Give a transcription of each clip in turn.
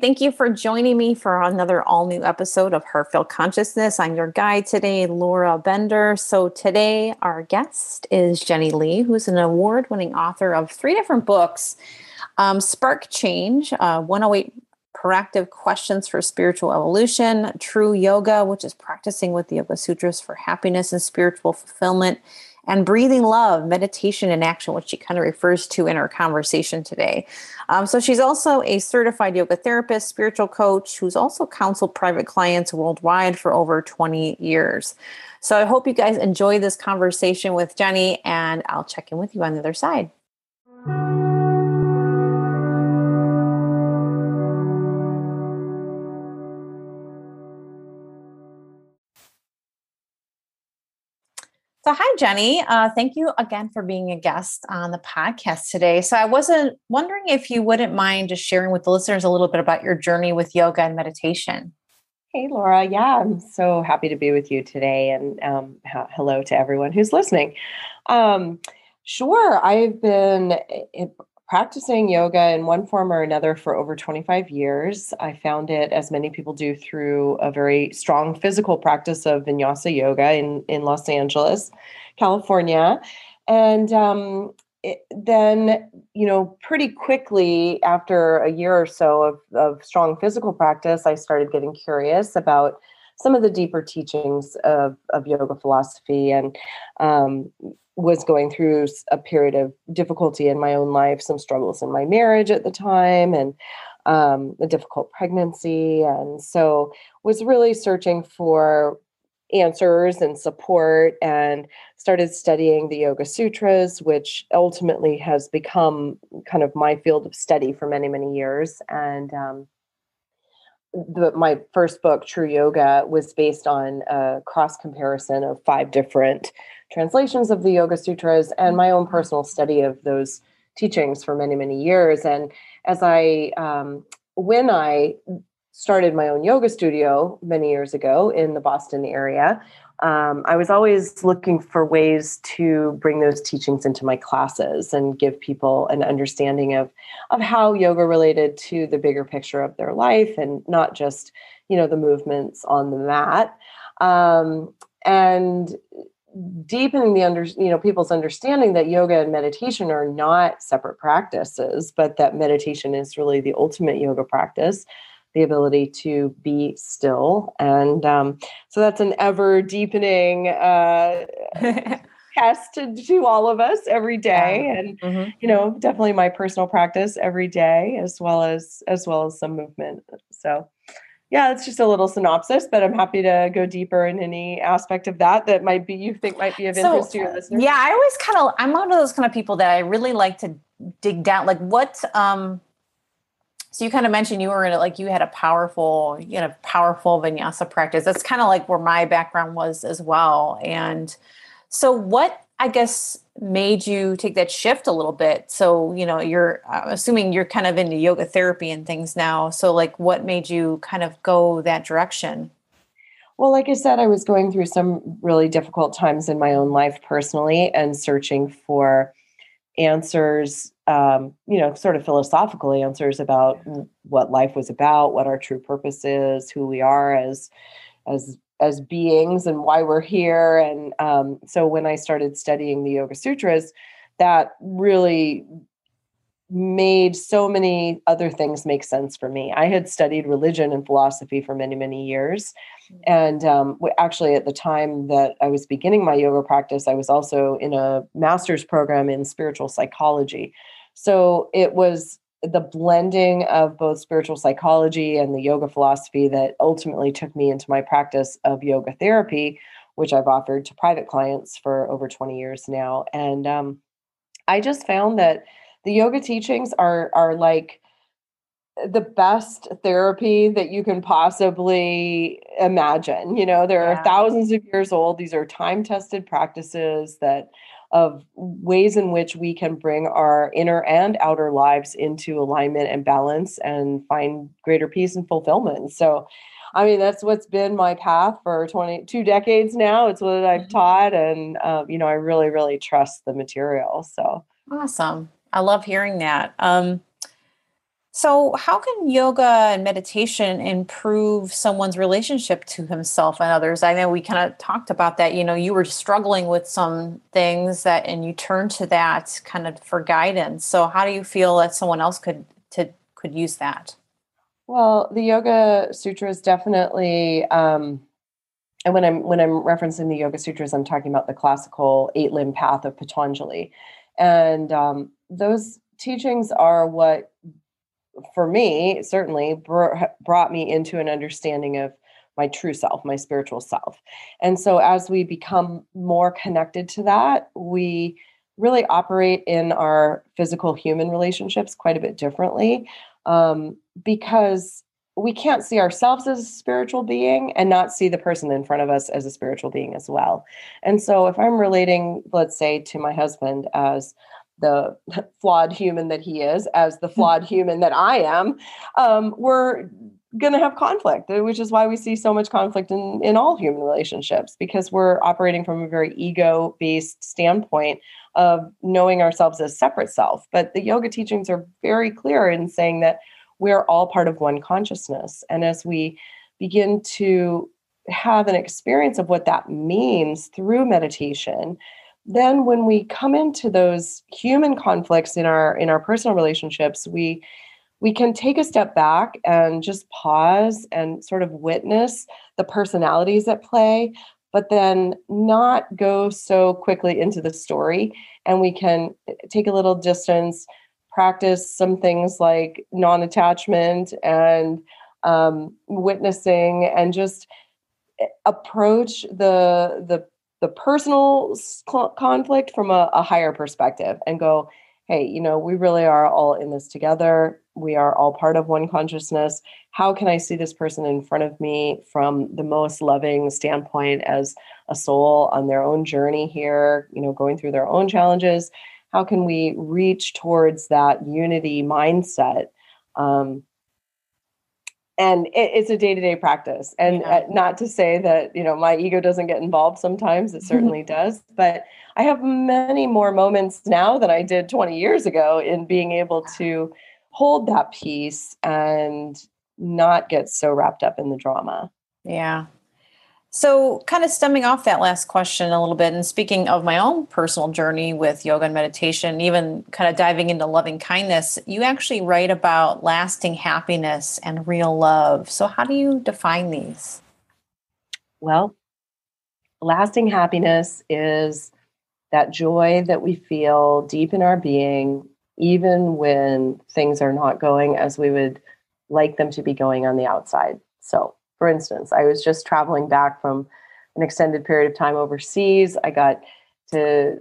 Thank you for joining me for another all new episode of Heartfelt Consciousness. I'm your guide today, Laura Bender. So, today our guest is Jennie Lee, who's an award winning author of three different books um, Spark Change, uh, 108 Proactive Questions for Spiritual Evolution, True Yoga, which is practicing with the Yoga Sutras for happiness and spiritual fulfillment and breathing love, meditation in action, which she kind of refers to in our conversation today. Um, so she's also a certified yoga therapist, spiritual coach, who's also counseled private clients worldwide for over 20 years. So I hope you guys enjoy this conversation with Jennie, and I'll check in with you on the other side. So, hi, Jennie. Uh, thank you again for being a guest on the podcast today. So, I wasn't wondering if you wouldn't mind just sharing with the listeners a little bit about your journey with yoga and meditation. Hey, Laura. Yeah, I'm so happy to be with you today. And um, hello to everyone who's listening. Um, sure. I've been eh, practicing yoga in one form or another for over 25 years. I found it, as many people do, through a very strong physical practice of vinyasa yoga in, in Los Angeles, California. And um, it, then, you know, pretty quickly after a year or so of, of strong physical practice, I started getting curious about some of the deeper teachings of, of yoga philosophy and um, was going through a period of difficulty in my own life, some struggles in my marriage at the time, and um, a difficult pregnancy, and so was really searching for answers and support, and started studying the Yoga Sutras, which ultimately has become kind of my field of study for many many years, and um, the, my first book, True Yoga, was based on a cross comparison of five different translations of the Yoga Sutras and my own personal study of those teachings for many, many years. And as I, um, when I started my own yoga studio many years ago in the Boston area, um, I was always looking for ways to bring those teachings into my classes and give people an understanding of of how yoga related to the bigger picture of their life and not just you know the movements on the mat. Um, and deepening the under you know people's understanding that yoga and meditation are not separate practices but that meditation is really the ultimate yoga practice the ability to be still. And um, so that's an ever deepening uh, test to, to all of us every day. And, mm-hmm. you know, definitely my personal practice every day, as well as, as well as some movement. So, yeah, it's just a little synopsis, but I'm happy to go deeper in any aspect of that that might be you think might be of interest so, to your listeners. Yeah, I always kind of I'm one of those kind of people that I really like to dig down. Like, what um so you kind of mentioned you were in it like you had a powerful, you know, powerful vinyasa practice. That's kind of like where my background was as well. And so what I guess made you take that shift a little bit? So, you know, you're I'm assuming you're kind of into yoga therapy and things now. So like what made you kind of go that direction? Well, like I said, I was going through some really difficult times in my own life personally and searching for answers um, you know, sort of philosophical answers about what life was about, what our true purpose is, who we are as as as beings, and why we're here. And um, so, when I started studying the Yoga Sutras, that really made so many other things make sense for me. I had studied religion and philosophy for many, many years. Mm. And um, actually, at the time that I was beginning my yoga practice, I was also in a master's program in spiritual psychology. So it was the blending of both spiritual psychology and the yoga philosophy that ultimately took me into my practice of yoga therapy, which I've offered to private clients for over 20 years now. And um, I just found that the yoga teachings are are like the best therapy that you can possibly imagine. You know, there yeah. are thousands of years old. These are time tested practices that of ways in which we can bring our inner and outer lives into alignment and balance and find greater peace and fulfillment. So, I mean, that's what's been my path for 22 decades now. It's what I've mm-hmm. taught. And, um, you know, I really, really trust the material. So awesome. I love hearing that. Um, So, how can yoga and meditation improve someone's relationship to himself and others? I know we kind of talked about that. You know, you were struggling with some things that, and you turned to that kind of for guidance. So, how do you feel that someone else could to could use that? Well, the Yoga Sutras definitely, um, and when I'm when I'm referencing the Yoga Sutras, I'm talking about the classical eight limb path of Patanjali, and um, those teachings are what for me, certainly br- brought me into an understanding of my true self, my spiritual self. And so as we become more connected to that, we really operate in our physical human relationships quite a bit differently um, because we can't see ourselves as a spiritual being and not see the person in front of us as a spiritual being as well. And so if I'm relating, let's say, to my husband as the flawed human that he is as the flawed human that I am, um, we're going to have conflict, uh, which is why we see so much conflict in, in all human relationships because we're operating from a very ego based standpoint of knowing ourselves as separate self. But the yoga teachings are very clear in saying that we're all part of one consciousness. And as we begin to have an experience of what that means through meditation, then when we come into those human conflicts in our in our personal relationships we we can take a step back and just pause and sort of witness the personalities at play but then not go so quickly into the story. And we can eh, take a little distance practice some things like non-attachment and um, witnessing and just eh, approach the the the personal conflict from a, a higher perspective and go, hey, you know, we really are all in this together. We are all part of one consciousness. How can I see this person in front of me from the most loving standpoint as a soul on their own journey here, you know, going through their own challenges? How can we reach towards that unity mindset? Um, and it, it's a day-to-day practice. And yeah. uh, not to say that you know my ego doesn't get involved sometimes it certainly does but i have many more moments now than i did 20 years ago in being able to hold that peace and not get so wrapped up in the drama. Yeah so, kind of stemming off that last question a little bit, and speaking of my own personal journey with yoga and meditation, even kind of diving into loving kindness, you actually write about lasting happiness and real love. So, how do you define these? Well, lasting happiness is that joy that we feel deep in our being, even when things are not going as we would like them to be going on the outside. So, for instance, I was just traveling back from an extended period of time overseas. I got to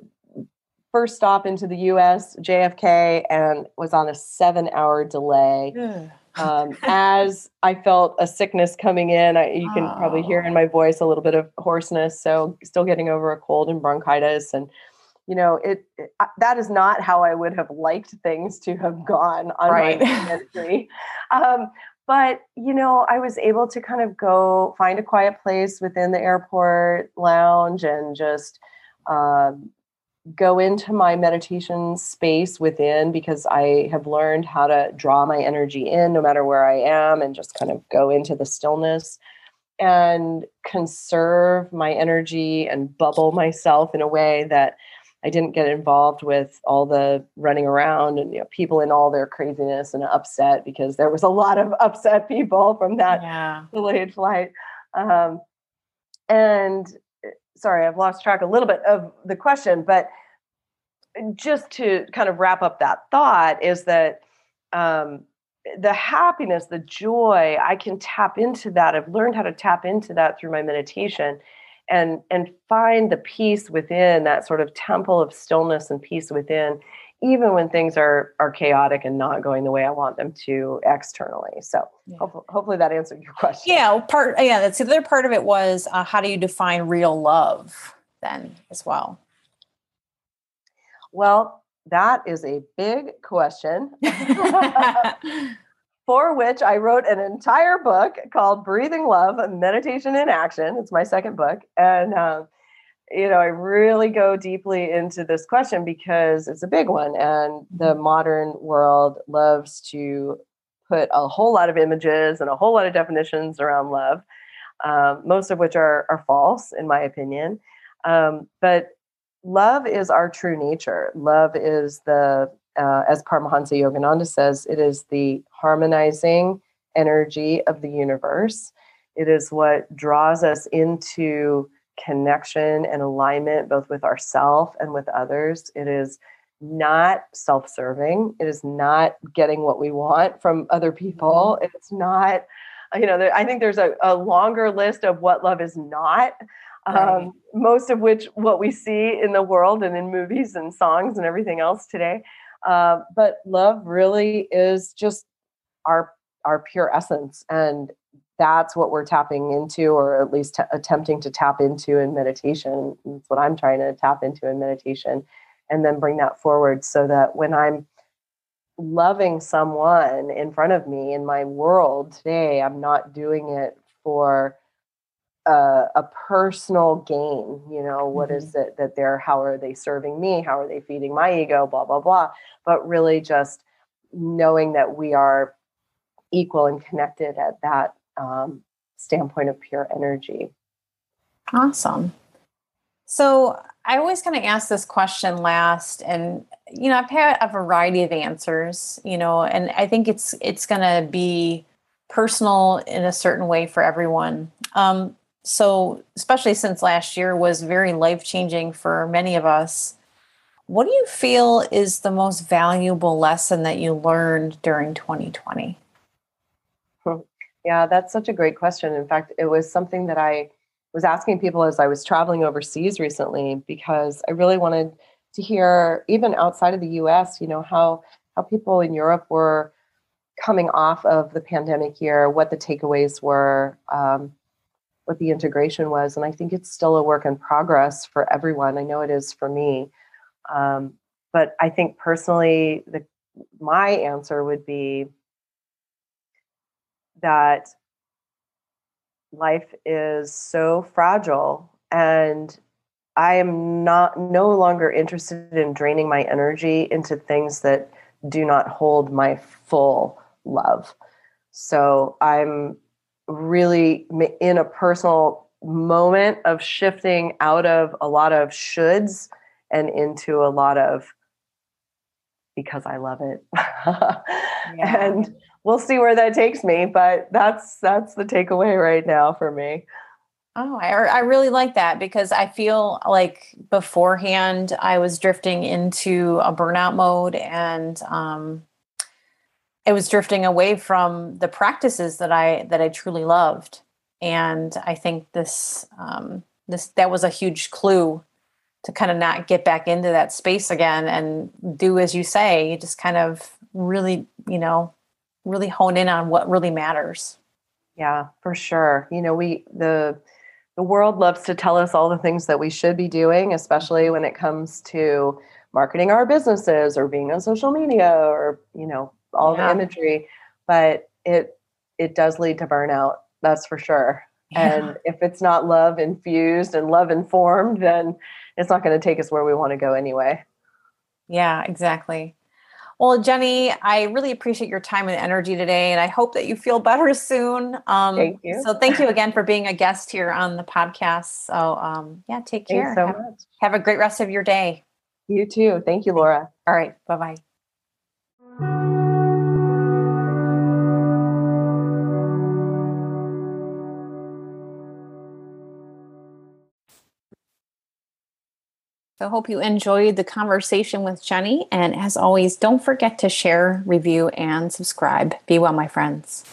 first stop into the US, JFK, and was on a seven hour delay. um, as I felt a sickness coming in, I, you can oh. probably hear in my voice a little bit of hoarseness. So, still getting over a cold and bronchitis. And, you know, it, it that is not how I would have liked things to have gone on right. my ministry. Um, but you know i was able to kind of go find a quiet place within the airport lounge and just um, go into my meditation space within because i have learned how to draw my energy in no matter where i am and just kind of go into the stillness and conserve my energy and bubble myself in a way that I didn't get involved with all the running around and you know people in all their craziness and upset because there was a lot of upset people from that yeah. delayed flight. Um, and eh, sorry, I've lost track a little bit of the question, but just to kind of wrap up that thought is that um, the happiness, the joy, I can tap into that. I've learned how to tap into that through my meditation and and find the peace within that sort of temple of stillness and peace within even when things are are chaotic and not going the way I want them to externally. So yeah. hopefully, hopefully, that answered your question. Yeah, part yeah. That's the other part of it was uh, how do you define real love then as well? Well, that is a big question. for which I wrote an entire book called Breathing Love Meditation in Action. It's my second book. And, um, you know, I really go deeply into this question because it's a big one. And the modern world loves to put a whole lot of images and a whole lot of definitions around love, um, most of which are, are false, in my opinion. Um, but love is our true nature. Love is the, uh, as Paramahansa Yogananda says, it is the harmonizing energy of the universe. It is what draws us into connection and alignment both with ourself and with others. It is not self-serving. It is not getting what we want from other people. Mm-hmm. It's not, you know, I think there's a, a longer list of what love is not. Um, right. Um, most of which what we see in the world and in movies and songs and everything else today. Uh, but love really is just our our pure essence, and that's what we're tapping into, or at least t- attempting to tap into in meditation. That's what I'm trying to tap into in meditation, and then bring that forward so that when I'm loving someone in front of me in my world today, I'm not doing it for a, a personal gain. You know, what mm-hmm. is it that they're, how are they serving me? How are they feeding my ego? Blah, blah, blah. But really just knowing that we are equal and connected at that um, standpoint of pure energy. Awesome. So I always kind of ask this question last, and you know, I've had a variety of answers, you know, and I think it's it's going to be personal in a certain way for everyone. Um, so, especially since last year was very life changing for many of us, what do you feel is the most valuable lesson that you learned during 2020? Yeah, that's such a great question. In fact, it was something that I was asking people as I was traveling overseas recently because I really wanted to hear, even outside of the US, you know, how how people in Europe were coming off of the pandemic year, what the takeaways were, um, what the integration was. And I think it's still a work in progress for everyone. I know it is for me. Um, but I think personally, the my answer would be that life is so fragile and I am not no longer interested in draining my energy into things that do not hold my full love. So I'm really in a personal moment of shifting out of a lot of shoulds and into a lot of because I love it. yeah. And we'll see where that takes me, but that's that's the takeaway right now for me. Oh, I, I really like that because I feel like beforehand I was drifting into a burnout mode and um, it was drifting away from the practices that I that I truly loved. And I think this um, this that was a huge clue to kind of not get back into that space again and do as you say, You just kind of really, you know, really hone in on what really matters. Yeah, for sure. You know, we the the world loves to tell us all the things that we should be doing, especially when it comes to marketing our businesses or being on social media or, you know, all yeah. the imagery, but it it does lead to burnout. That's for sure. Yeah. And if it's not love infused and love informed, then it's not going to take us where we want to go anyway. Yeah, exactly. Well, Jennie, I really appreciate your time and energy today, and I hope that you feel better soon. Um, thank you. So, thank you again for being a guest here on the podcast. So, um, yeah, take care. Thanks so have, much. have a great rest of your day. You too. Thank you, Laura. All right. Bye bye. So I hope you enjoyed the conversation with Jennie. And as always, don't forget to share, review, and subscribe. Be well, my friends.